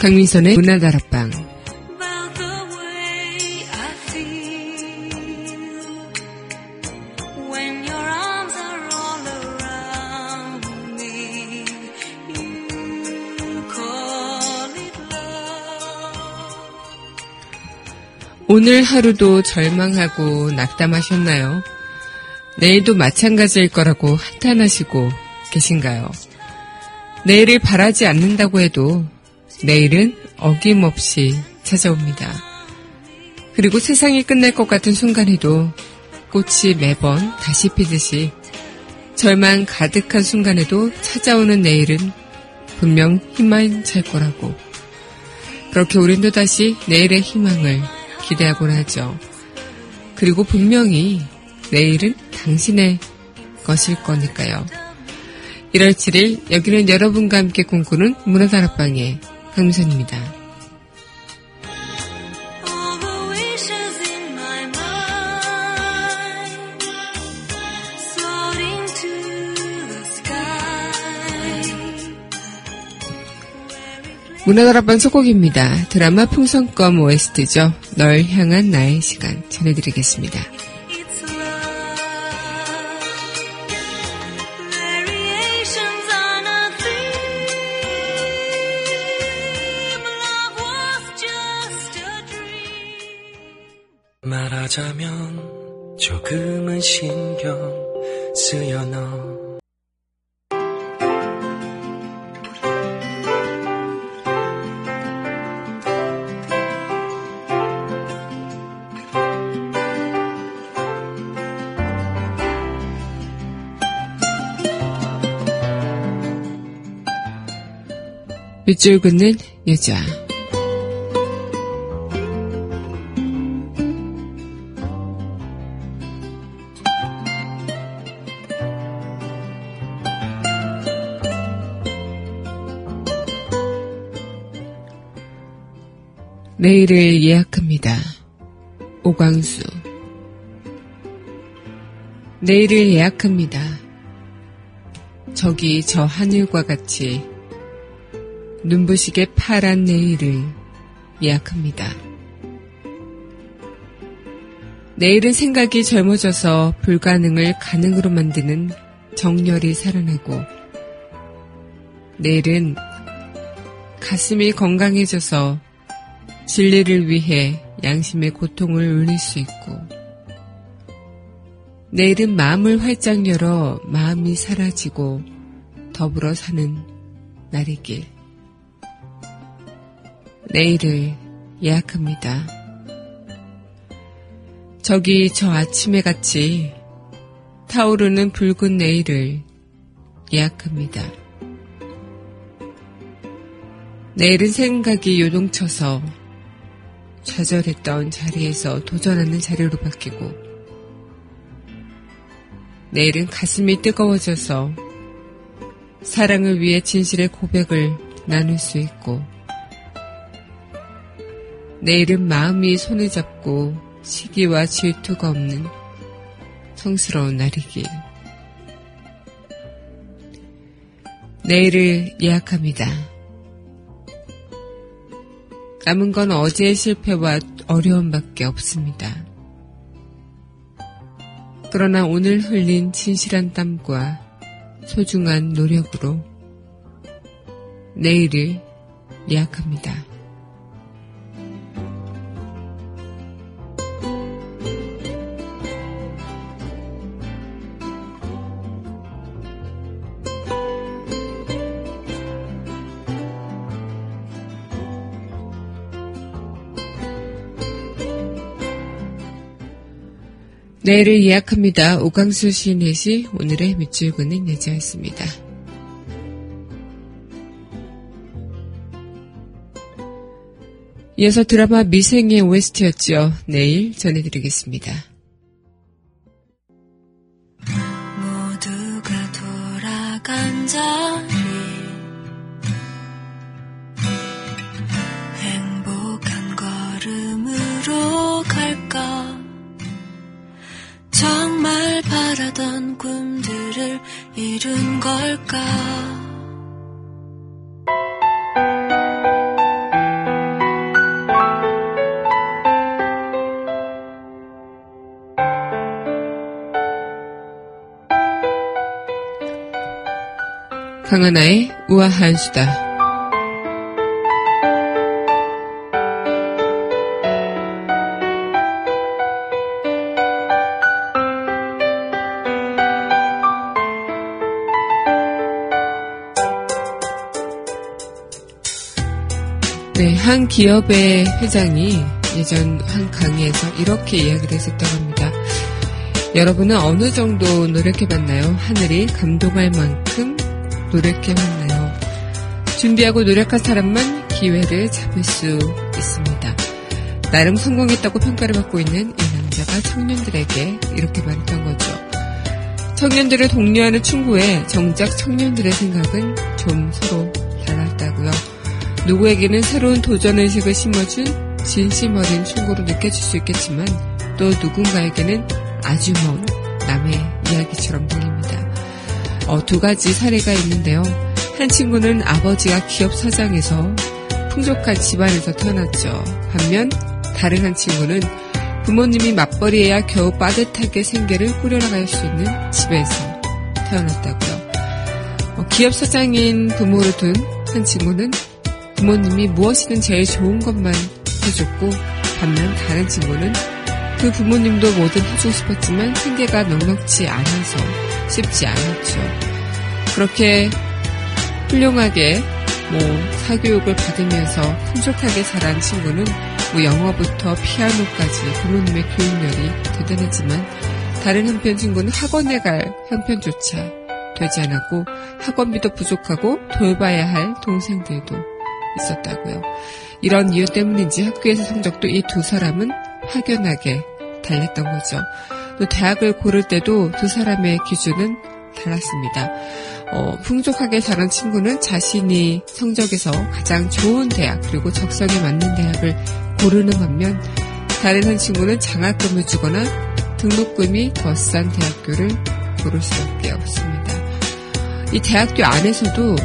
강민선의 문화다락방 오늘 하루도 절망하고 낙담하셨나요? 내일도 마찬가지일 거라고 한탄하시고 계신가요? 내일을 바라지 않는다고 해도 내일은 어김없이 찾아옵니다. 그리고 세상이 끝날 것 같은 순간에도 꽃이 매번 다시 피듯이 절망 가득한 순간에도 찾아오는 내일은 분명 희망 찰 거라고. 그렇게 우린 또다시 내일의 희망을 기대하곤 하죠. 그리고 분명히 내일은 당신의 것일 거니까요. 1월 7일 여기는 여러분과 함께 꿈꾸는 문화다락방의 강민선입니다. 문화다락방 소곡입니다. 드라마 풍선껌 OST죠. 널 향한 나의 시간 전해드리겠습니다. 말하자면 조금은 신경 쓰여 너 밑줄 긋는 여자. 내일을 예약합니다. 오광수. 내일을 예약합니다. 저기 저 하늘과 같이 눈부시게 파란 내일을 예약합니다. 내일은 생각이 젊어져서 불가능을 가능으로 만드는 정열이 살아나고 내일은 가슴이 건강해져서 진리를 위해 양심의 고통을 울릴 수 있고 내일은 마음을 활짝 열어 마음이 사라지고 더불어 사는 날이길. 내일을 예약합니다. 저기 저 아침에 같이 타오르는 붉은 내일을 예약합니다. 내일은 생각이 요동쳐서 좌절했던 자리에서 도전하는 자리로 바뀌고 내일은 가슴이 뜨거워져서 사랑을 위해 진실의 고백을 나눌 수 있고 내일은 마음이 손을 잡고 시기와 질투가 없는 성스러운 날이길. 내일을 예약합니다. 남은 건 어제의 실패와 어려움밖에 없습니다. 그러나 오늘 흘린 진실한 땀과 소중한 노력으로 내일을 예약합니다. 내일을 예약합니다. 오강수 시인의 시 오늘의 밑줄 긋는 여자였습니다. 이어서 드라마 미생의 OST였죠. 내일 전해드리겠습니다. 바라던 꿈들을 이룬 걸까? 강하나의 우아한 수다. 기업의 회장이 예전 한 강의에서 이렇게 이야기를 했었다고 합니다. 여러분은 어느 정도 노력해봤나요? 하늘이 감동할 만큼 노력해봤나요? 준비하고 노력한 사람만 기회를 잡을 수 있습니다. 나름 성공했다고 평가를 받고 있는 이 남자가 청년들에게 이렇게 말했던 거죠. 청년들을 독려하는 충고에 정작 청년들의 생각은 좀 서로. 누구에게는 새로운 도전의식을 심어준 진심 어린 충고로 느껴질 수 있겠지만 또 누군가에게는 아주 먼 남의 이야기처럼 들립니다. 어, 두 가지 사례가 있는데요. 한 친구는 아버지가 기업 사장에서 풍족한 집안에서 태어났죠. 반면 다른 한 친구는 부모님이 맞벌이해야 겨우 빠듯하게 생계를 꾸려나갈 수 있는 집에서 태어났다고요. 어, 기업 사장인 부모를 둔 한 친구는 부모님이 무엇이든 제일 좋은 것만 해줬고 반면 다른 친구는 그 부모님도 뭐든 해주고 싶었지만 생계가 넉넉지 않아서 쉽지 않았죠. 그렇게 훌륭하게 뭐 사교육을 받으면서 풍족하게 자란 친구는 뭐 영어부터 피아노까지 부모님의 교육열이 대단했지만 다른 한편 친구는 학원에 갈 형편조차 되지 않았고 학원비도 부족하고 돌봐야 할 동생들도 있었다고요. 이런 이유 때문인지 학교에서 성적도 이 두 사람은 확연하게 달렸던 거죠. 또 대학을 고를 때도 두 사람의 기준은 달랐습니다. 어, 풍족하게 자란 친구는 자신이 성적에서 가장 좋은 대학 그리고 적성에 맞는 대학을 고르는 반면 다른 한 친구는 장학금을 주거나 등록금이 더 싼 대학교를 고를 수밖에 없습니다. 이 대학교 안에서도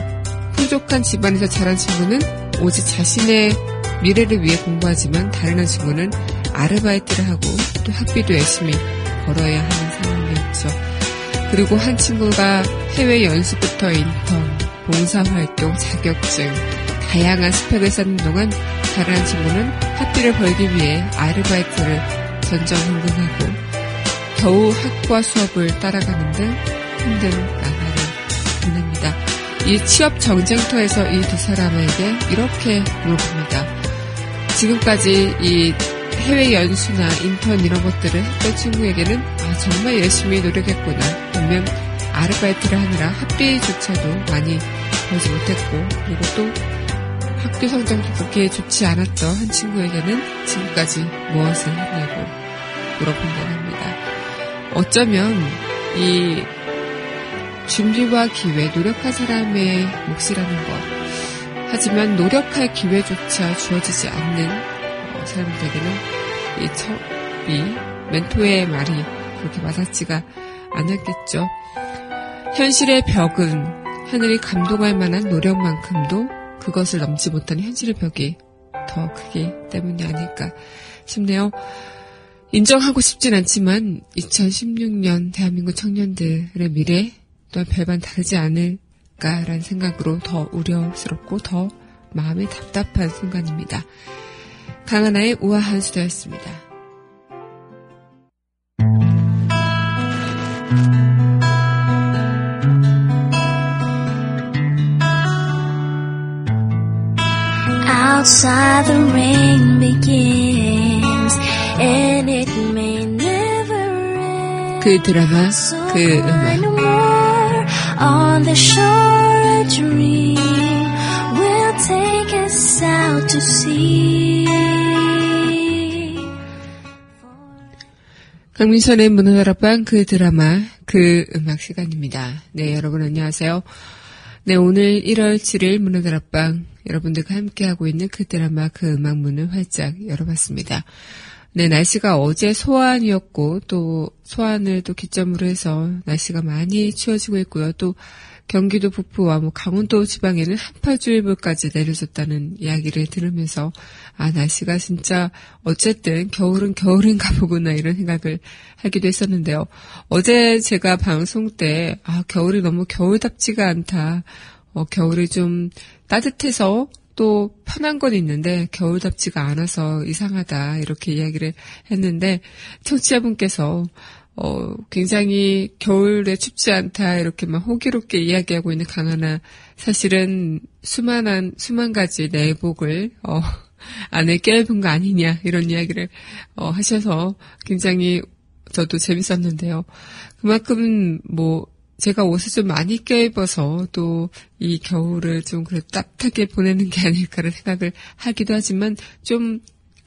풍족한 집안에서 자란 친구는 오직 자신의 미래를 위해 공부하지만 다른 한 친구는 아르바이트를 하고 또 학비도 열심히 벌어야 하는 상황이었죠. 그리고 한 친구가 해외 연수부터 인턴, 봉사활동, 자격증, 다양한 스펙을 쌓는 동안 다른 한 친구는 학비를 벌기 위해 아르바이트를 전전긍긍하고 겨우 학과 수업을 따라가는 등 힘든 보냅니다. 이 취업 정쟁터에서 이 두 사람에게 이렇게 물어봅니다. 지금까지 이 해외 연수나 인턴 이런 것들을 했던 친구에게는 아, 정말 열심히 노력했구나. 반면 아르바이트를 하느라 학비조차도 많이 벌지 못했고 그리고 또 학교 성적도 그렇게 좋지 않았던 한 친구에게는 지금까지 무엇을 했냐고 물어본다고 합니다. 어쩌면 이 준비와 기회, 노력한 사람의 몫이라는 것. 하지만 노력할 기회조차 주어지지 않는 어, 사람들에게는 이, 처, 이 멘토의 말이 그렇게 와닿지가 않았겠죠. 현실의 벽은 하늘이 감동할 만한 노력만큼도 그것을 넘지 못한 현실의 벽이 더 크기 때문이 아닐까 싶네요. 인정하고 싶진 않지만 2016년 대한민국 청년들의 미래 또한 별반 다르지 않을까라는 생각으로 더 우려스럽고 더 마음이 답답한 순간입니다. 강하나의 우아한 수다였습니다. outside the rain begins and it may never end. 그 드라마, 그 음악. On the shore a dream will take us out to sea. 강민선의 문화다락방 그 드라마 그 음악 시간입니다. 네 여러분 안녕하세요. 네 오늘 1월 7일 문화다락방 여러분들과 함께하고 있는 그 드라마 그 음악 문을 활짝 열어봤습니다. 네, 날씨가 어제 소환이었고 또 소환을 또 기점으로 해서 날씨가 많이 추워지고 있고요. 또 경기도 북부와 뭐 강원도 지방에는 한파주의보까지 내려졌다는 이야기를 들으면서 아 날씨가 진짜 어쨌든 겨울은 겨울인가 보구나 이런 생각을 하기도 했었는데요. 어제 제가 방송 때 아 겨울이 너무 겨울답지가 않다. 어, 겨울이 좀 따뜻해서 또 편한 건 있는데 겨울답지가 않아서 이상하다 이렇게 이야기를 했는데 청취자분께서 어, 굉장히 겨울에 춥지 않다, 이렇게 막 호기롭게 이야기하고 있는 강하나, 사실은 수많은, 수만 가지 내복을, 어, 안에 껴입은 거 아니냐, 이런 이야기를, 어, 하셔서 굉장히 저도 재밌었는데요. 그만큼, 뭐, 제가 옷을 좀 많이 껴입어서 또 이 겨울을 좀 그래 따뜻하게 보내는 게 아닐까를 생각을 하기도 하지만 좀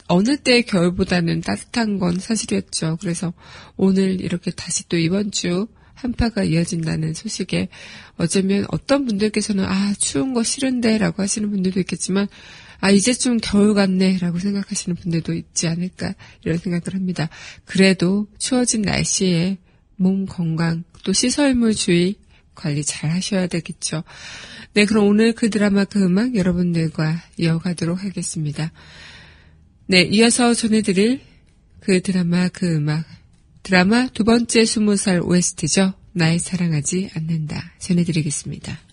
어느 때의 겨울보다는 따뜻한 건 사실이었죠. 그래서 오늘 이렇게 다시 또 이번 주 한파가 이어진다는 소식에 어쩌면 어떤 분들께서는 아, 추운 거 싫은데 라고 하시는 분들도 있겠지만 아, 이제 좀 겨울 같네 라고 생각하시는 분들도 있지 않을까 이런 생각을 합니다. 그래도 추워진 날씨에 몸 건강 또 시설물 주의 관리 잘 하셔야 되겠죠. 네, 그럼 오늘 그 드라마 그 음악 여러분들과 이어가도록 하겠습니다. 네, 이어서 전해드릴 그 드라마 그 음악. 드라마 두 번째 스무 살 OST죠. 날 사랑하지 않는다. 전해드리겠습니다.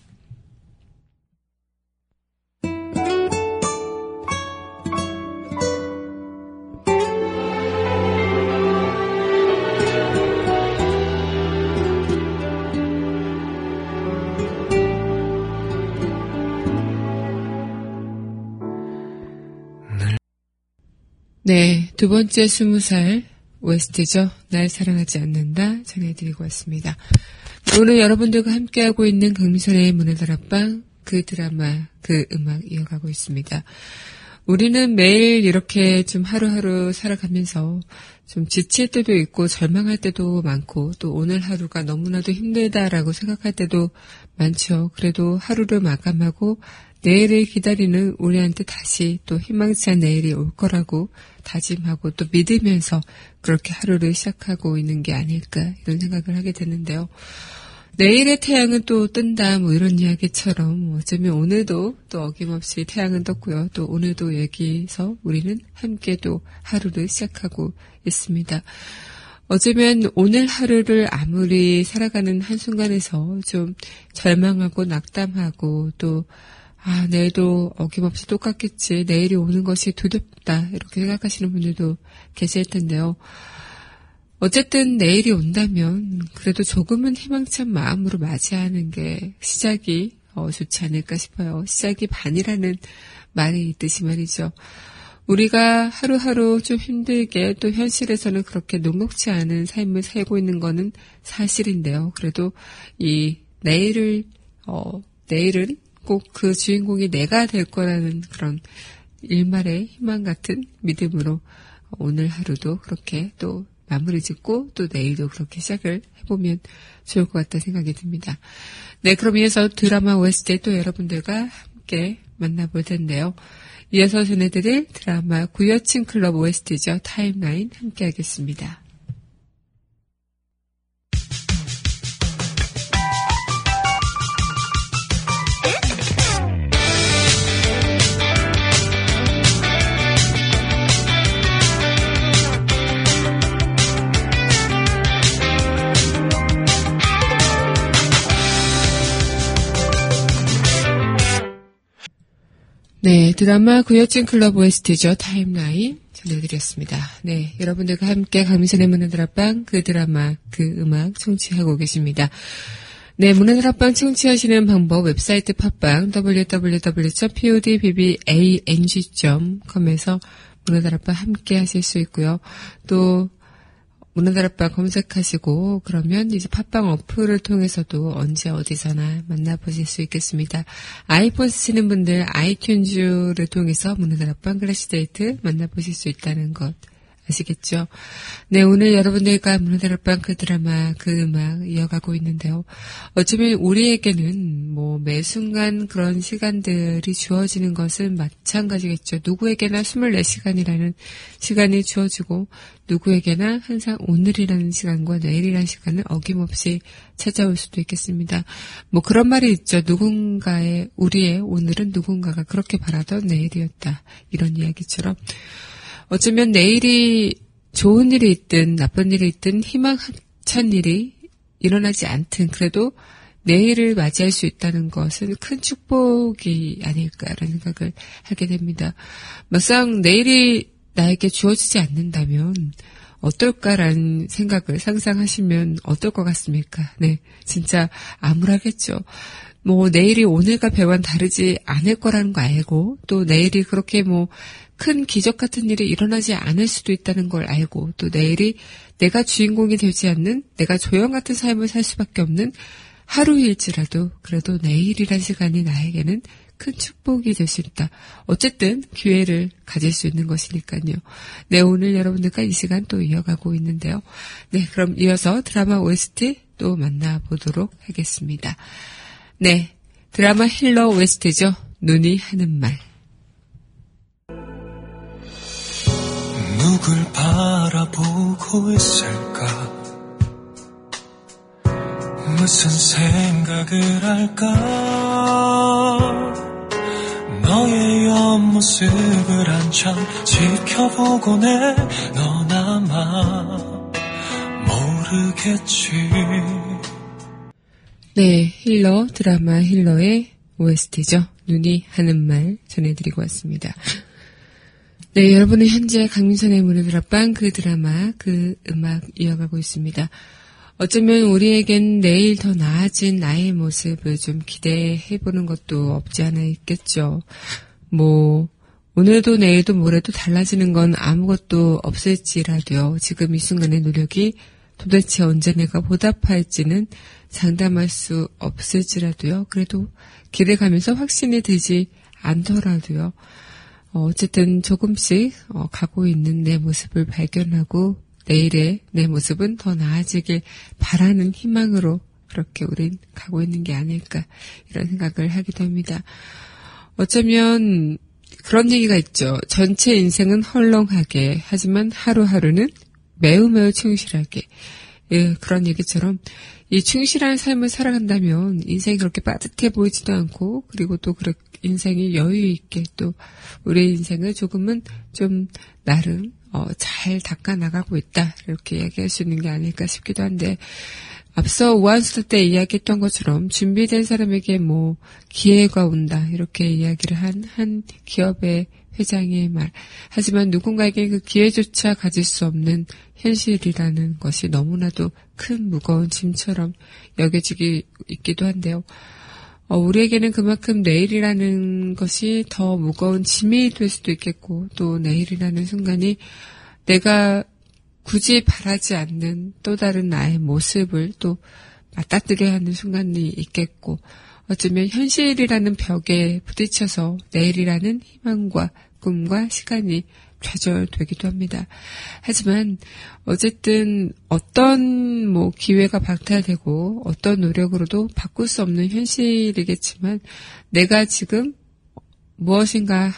네, 두 번째 스무 살 웨스트죠. 날 사랑하지 않는다 전해드리고 왔습니다. 오늘 여러분들과 함께하고 있는 강미선의 문화다락방 그 드라마 그 음악 이어가고 있습니다. 우리는 매일 이렇게 좀 하루하루 살아가면서 좀 지칠 때도 있고 절망할 때도 많고 또 오늘 하루가 너무나도 힘들다라고 생각할 때도 많죠. 그래도 하루를 마감하고 내일을 기다리는 우리한테 다시 또 희망찬 내일이 올 거라고 다짐하고 또 믿으면서 그렇게 하루를 시작하고 있는 게 아닐까 이런 생각을 하게 되는데요. 내일의 태양은 또 뜬다 뭐 이런 이야기처럼 어쩌면 오늘도 또 어김없이 태양은 떴고요. 또 오늘도 여기서 우리는 함께 또 하루를 시작하고 있습니다. 어쩌면 오늘 하루를 아무리 살아가는 한순간에서 좀 절망하고 낙담하고 또 아, 내일도 어김없이 똑같겠지. 내일이 오는 것이 두렵다. 이렇게 생각하시는 분들도 계실 텐데요. 어쨌든 내일이 온다면 그래도 조금은 희망찬 마음으로 맞이하는 게 시작이 어, 좋지 않을까 싶어요. 시작이 반이라는 말이 있듯이 말이죠. 우리가 하루하루 좀 힘들게 또 현실에서는 그렇게 녹록지 않은 삶을 살고 있는 거는 사실인데요. 그래도 이 내일을 어, 내일은 꼭 그 주인공이 내가 될 거라는 그런 일말의 희망 같은 믿음으로 오늘 하루도 그렇게 또 마무리 짓고 또 내일도 그렇게 시작을 해보면 좋을 것 같다 생각이 듭니다. 네, 그럼 이어서 드라마 OST 또 여러분들과 함께 만나볼 텐데요. 이어서 전해드릴 드라마 구여친 클럽 OST죠. 타임라인 함께 하겠습니다. 네, 드라마 구여친 클럽 OST죠. 타임라인 전해드렸습니다. 네, 여러분들과 함께 강민선의 문화 드랍방 그 드라마 그 음악 청취하고 계십니다. 네, 문화드랍방 청취하시는 방법 웹사이트 팟빵 www.podbbang.com에서 문화드랍방 함께 하실 수 있고요. 또 문화다락방 검색하시고 그러면 이제 팟빵 어플을 통해서도 언제 어디서나 만나보실 수 있겠습니다. 아이폰 쓰시는 분들 아이튠즈를 통해서 문화다락방 클래시데이트 만나보실 수 있다는 것 아시겠죠? 네, 오늘 여러분들과 문화다락방 그 드라마, 그 음악 이어가고 있는데요. 어쩌면 우리에게는 뭐 매 순간 그런 시간들이 주어지는 것은 마찬가지겠죠. 누구에게나 24시간이라는 시간이 주어지고 누구에게나 항상 오늘이라는 시간과 내일이라는 시간은 어김없이 찾아올 수도 있겠습니다. 뭐 그런 말이 있죠. 누군가의, 우리의 오늘은 누군가가 그렇게 바라던 내일이었다. 이런 이야기처럼 어쩌면 내일이 좋은 일이 있든 나쁜 일이 있든 희망찬 일이 일어나지 않든 그래도 내일을 맞이할 수 있다는 것은 큰 축복이 아닐까라는 생각을 하게 됩니다. 막상 내일이 나에게 주어지지 않는다면 어떨까라는 생각을 상상하시면 어떨 것 같습니까? 네, 진짜 암울하겠죠. 뭐 내일이 오늘과 별반 다르지 않을 거라는 거 알고 또 내일이 그렇게 뭐 큰 기적 같은 일이 일어나지 않을 수도 있다는 걸 알고 또 내일이 내가 주인공이 되지 않는 내가 조형 같은 삶을 살 수밖에 없는 하루일지라도 그래도 내일이란 시간이 나에게는 큰 축복이 될 수 있다. 어쨌든 기회를 가질 수 있는 것이니까요. 네, 오늘 여러분들과 이 시간 또 이어가고 있는데요. 네, 그럼 이어서 드라마 OST 또 만나보도록 하겠습니다. 네, 드라마 힐러 OST죠. 눈이 하는 말. 누굴 바라보고 있을까? 무슨 생각을 할까? 너의 옆모습을 한참 지켜보곤 해. 넌 아마 모르겠지. 네, 힐러 드라마 힐러의 OST죠. 눈이 하는 말 전해드리고 왔습니다. 네, 여러분은 현재 강민선의 문을 드랍방 그 드라마, 그 음악 이어가고 있습니다. 어쩌면 우리에겐 내일 더 나아진 나의 모습을 좀 기대해보는 것도 없지 않아 있겠죠. 뭐, 오늘도 내일도 모레도 달라지는 건 아무것도 없을지라도요. 지금 이 순간의 노력이 도대체 언제 내가 보답할지는 장담할 수 없을지라도요. 그래도 길을 가면서 확신이 들지 않더라도요. 어, 어쨌든 조금씩 어, 가고 있는 내 모습을 발견하고 내일의 내 모습은 더 나아지길 바라는 희망으로 그렇게 우린 가고 있는 게 아닐까 이런 생각을 하기도 합니다. 어쩌면 그런 얘기가 있죠. 전체 인생은 헐렁하게 하지만 하루하루는 매우 매우 충실하게 예, 그런 얘기처럼 이 충실한 삶을 살아간다면 인생이 그렇게 빠듯해 보이지도 않고 그리고 또 그렇게 인생이 여유 있게 또 우리 인생을 조금은 좀 나름 어, 잘 닦아 나가고 있다. 이렇게 이야기할 수 있는 게 아닐까 싶기도 한데 앞서 우한수 때 이야기했던 것처럼 준비된 사람에게 뭐 기회가 온다. 이렇게 이야기를 한 한 기업의 회장의 말. 하지만 누군가에게 그 기회조차 가질 수 없는 현실이라는 것이 너무나도 큰 무거운 짐처럼 여겨지기 있기도 한데요. 어, 우리에게는 그만큼 내일이라는 것이 더 무거운 짐이 될 수도 있겠고, 또 내일이라는 순간이 내가 굳이 바라지 않는 또 다른 나의 모습을 또 맞닥뜨려야 하는 순간이 있겠고, 어쩌면 현실이라는 벽에 부딪혀서 내일이라는 희망과 꿈과 시간이 좌절되기도 합니다. 하지만 어쨌든 어떤 뭐 기회가 박탈되고 어떤 노력으로도 바꿀 수 없는 현실이겠지만 내가 지금 무엇인가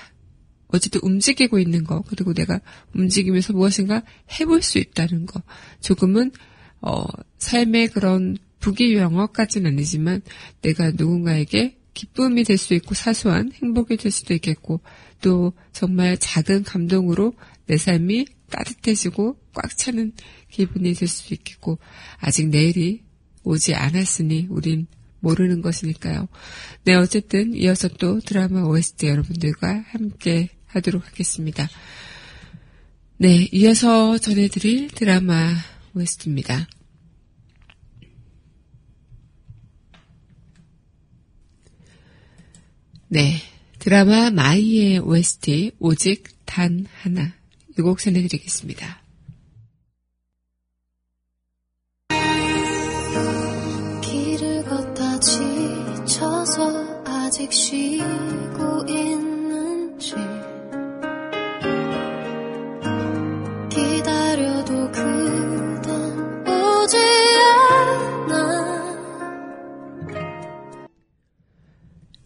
어쨌든 움직이고 있는 거 그리고 내가 움직이면서 무엇인가 해볼 수 있다는 거 조금은 어 삶의 그런 부귀영화까지는 아니지만 내가 누군가에게 기쁨이 될 수 있고 사소한 행복이 될 수도 있겠고 또 정말 작은 감동으로 내 삶이 따뜻해지고 꽉 차는 기분이 될 수도 있겠고 아직 내일이 오지 않았으니 우린 모르는 것이니까요. 네, 어쨌든 이어서 또 드라마 OST 여러분들과 함께 하도록 하겠습니다. 네, 이어서 전해드릴 드라마 OST입니다. 네. 드라마 마이의 OST 오직 단 하나 이 곡 전해드리겠습니다. 길을 걷다 지쳐서 아직 쉬고 있는지 기다려도 그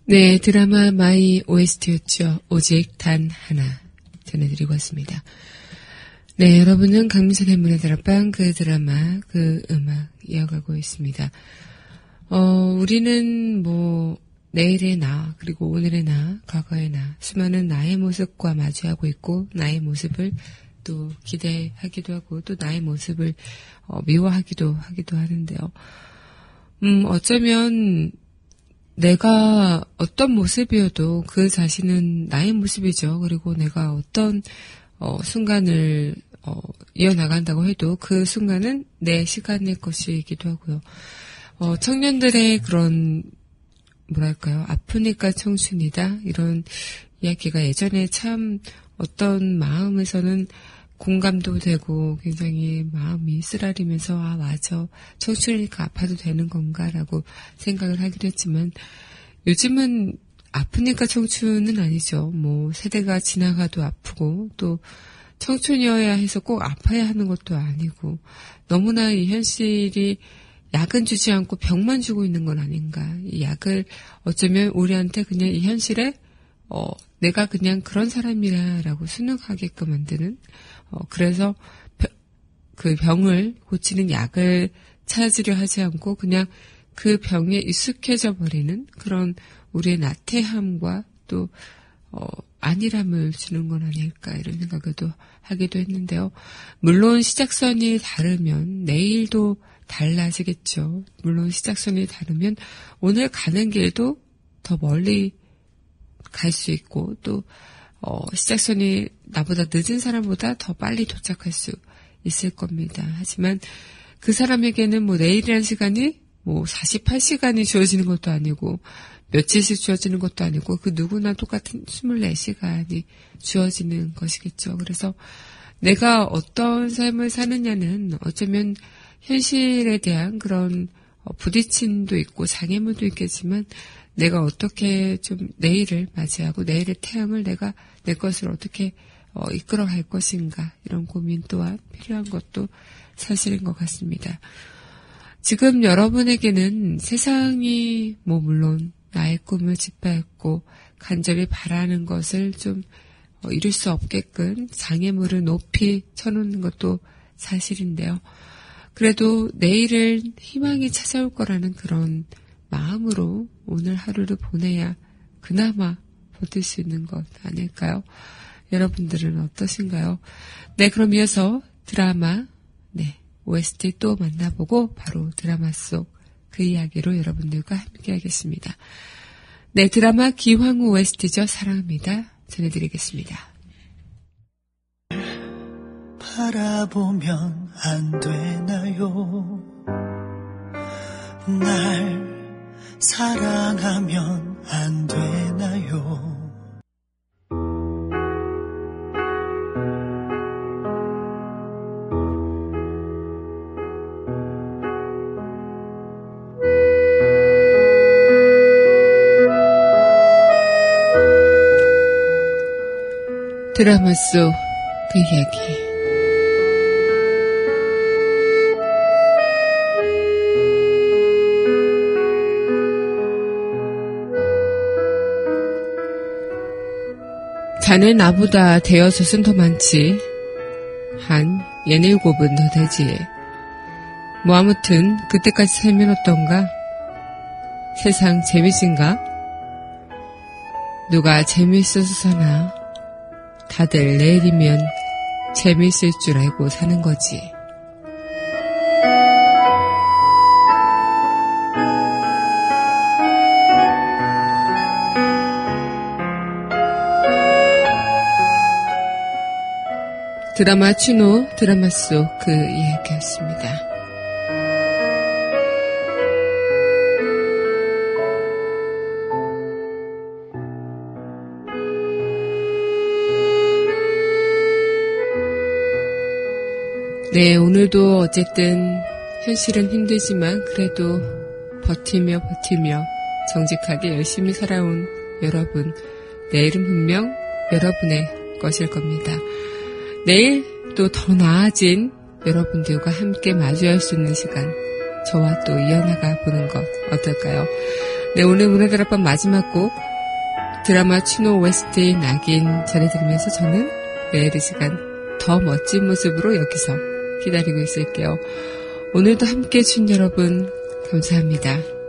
네, 드라마 마이 OST였죠. 오직 단 하나 전해드리고 왔습니다. 네, 여러분은 강민선의 문화다락방 그 드라마 그 음악 이어가고 있습니다. 어, 우리는 뭐 내일의 나 그리고 오늘의 나 과거의 나 수많은 나의 모습과 마주하고 있고 나의 모습을 또 기대하기도 하고 또 나의 모습을 어, 미워하기도 하기도 하는데요. 음, 어쩌면 내가 어떤 모습이어도 그 자신은 나의 모습이죠. 그리고 내가 어떤 어, 순간을 어, 이어나간다고 해도 그 순간은 내 시간의 것이기도 하고요. 어, 청년들의 그런 뭐랄까요 아프니까 청춘이다 이런 이야기가 예전에 참 어떤 마음에서는 공감도 되고 굉장히 마음이 쓰라리면서 아 맞아 청춘이니까 아파도 되는 건가라고 생각을 하기도 했지만 요즘은 아프니까 청춘은 아니죠. 뭐 세대가 지나가도 아프고 또 청춘이어야 해서 꼭 아파야 하는 것도 아니고 너무나 이 현실이 약은 주지 않고 병만 주고 있는 건 아닌가. 이 약을 어쩌면 우리한테 그냥 이 현실에 어 내가 그냥 그런 사람이라라고 순응하게끔 만드는 어, 그래서 그 병을 고치는 약을 찾으려 하지 않고 그냥 그 병에 익숙해져 버리는 그런 우리의 나태함과 또 어, 안일함을 주는 건 아닐까 이런 생각도 하기도 했는데요. 물론 시작선이 다르면 내일도 달라지겠죠. 물론 시작선이 다르면 오늘 가는 길도 더 멀리 갈 수 있고 또 어, 시작선이 나보다 늦은 사람보다 더 빨리 도착할 수 있을 겁니다. 하지만 그 사람에게는 뭐 내일이라는 시간이 뭐 48시간이 주어지는 것도 아니고 며칠씩 주어지는 것도 아니고 그 누구나 똑같은 24시간이 주어지는 것이겠죠. 그래서 내가 어떤 삶을 사느냐는 어쩌면 현실에 대한 그런 어, 부딪힘도 있고 장애물도 있겠지만 내가 어떻게 좀 내일을 맞이하고 내일의 태양을 내가 내 것을 어떻게 어, 이끌어 갈 것인가 이런 고민 또한 필요한 것도 사실인 것 같습니다. 지금 여러분에게는 세상이 뭐 물론 나의 꿈을 짓밟고 간절히 바라는 것을 좀 어, 이룰 수 없게끔 장애물을 높이 쳐놓는 것도 사실인데요. 그래도 내일을 희망이 찾아올 거라는 그런 마음으로 오늘 하루를 보내야 그나마 버틸 수 있는 것 아닐까요? 여러분들은 어떠신가요? 네, 그럼 이어서 드라마, 네, OST 또 만나보고 바로 드라마 속 그 이야기로 여러분들과 함께 하겠습니다. 네, 드라마 기황후 OST죠. 사랑합니다. 전해드리겠습니다. 바라보면 안 되나요? 날 사랑하면 안 되나요? 드라마 속 그 이야기. 자네 나보다 대여섯은 더 많지. 한 예닐곱은 더 되지. 뭐 아무튼 그때까지 살면 어떤가? 세상 재밌인가? 누가 재밌어서 사나? 다들 내일이면 재밌을 줄 알고 사는 거지. 드라마 추노 드라마 속 그 이야기였습니다. 네, 오늘도 어쨌든 현실은 힘들지만 그래도 버티며 버티며 정직하게 열심히 살아온 여러분, 내일은 분명 여러분의 것일 겁니다. 내일 또 더 나아진 여러분들과 함께 마주할 수 있는 시간 저와 또 이어나가 보는 것 어떨까요? 네, 오늘 문화드라밤 마지막 곡 드라마 추노 웨스트의 낙인 전해드리면서 저는 내일 이 시간 더 멋진 모습으로 여기서 기다리고 있을게요. 오늘도 함께 해준 여러분 감사합니다.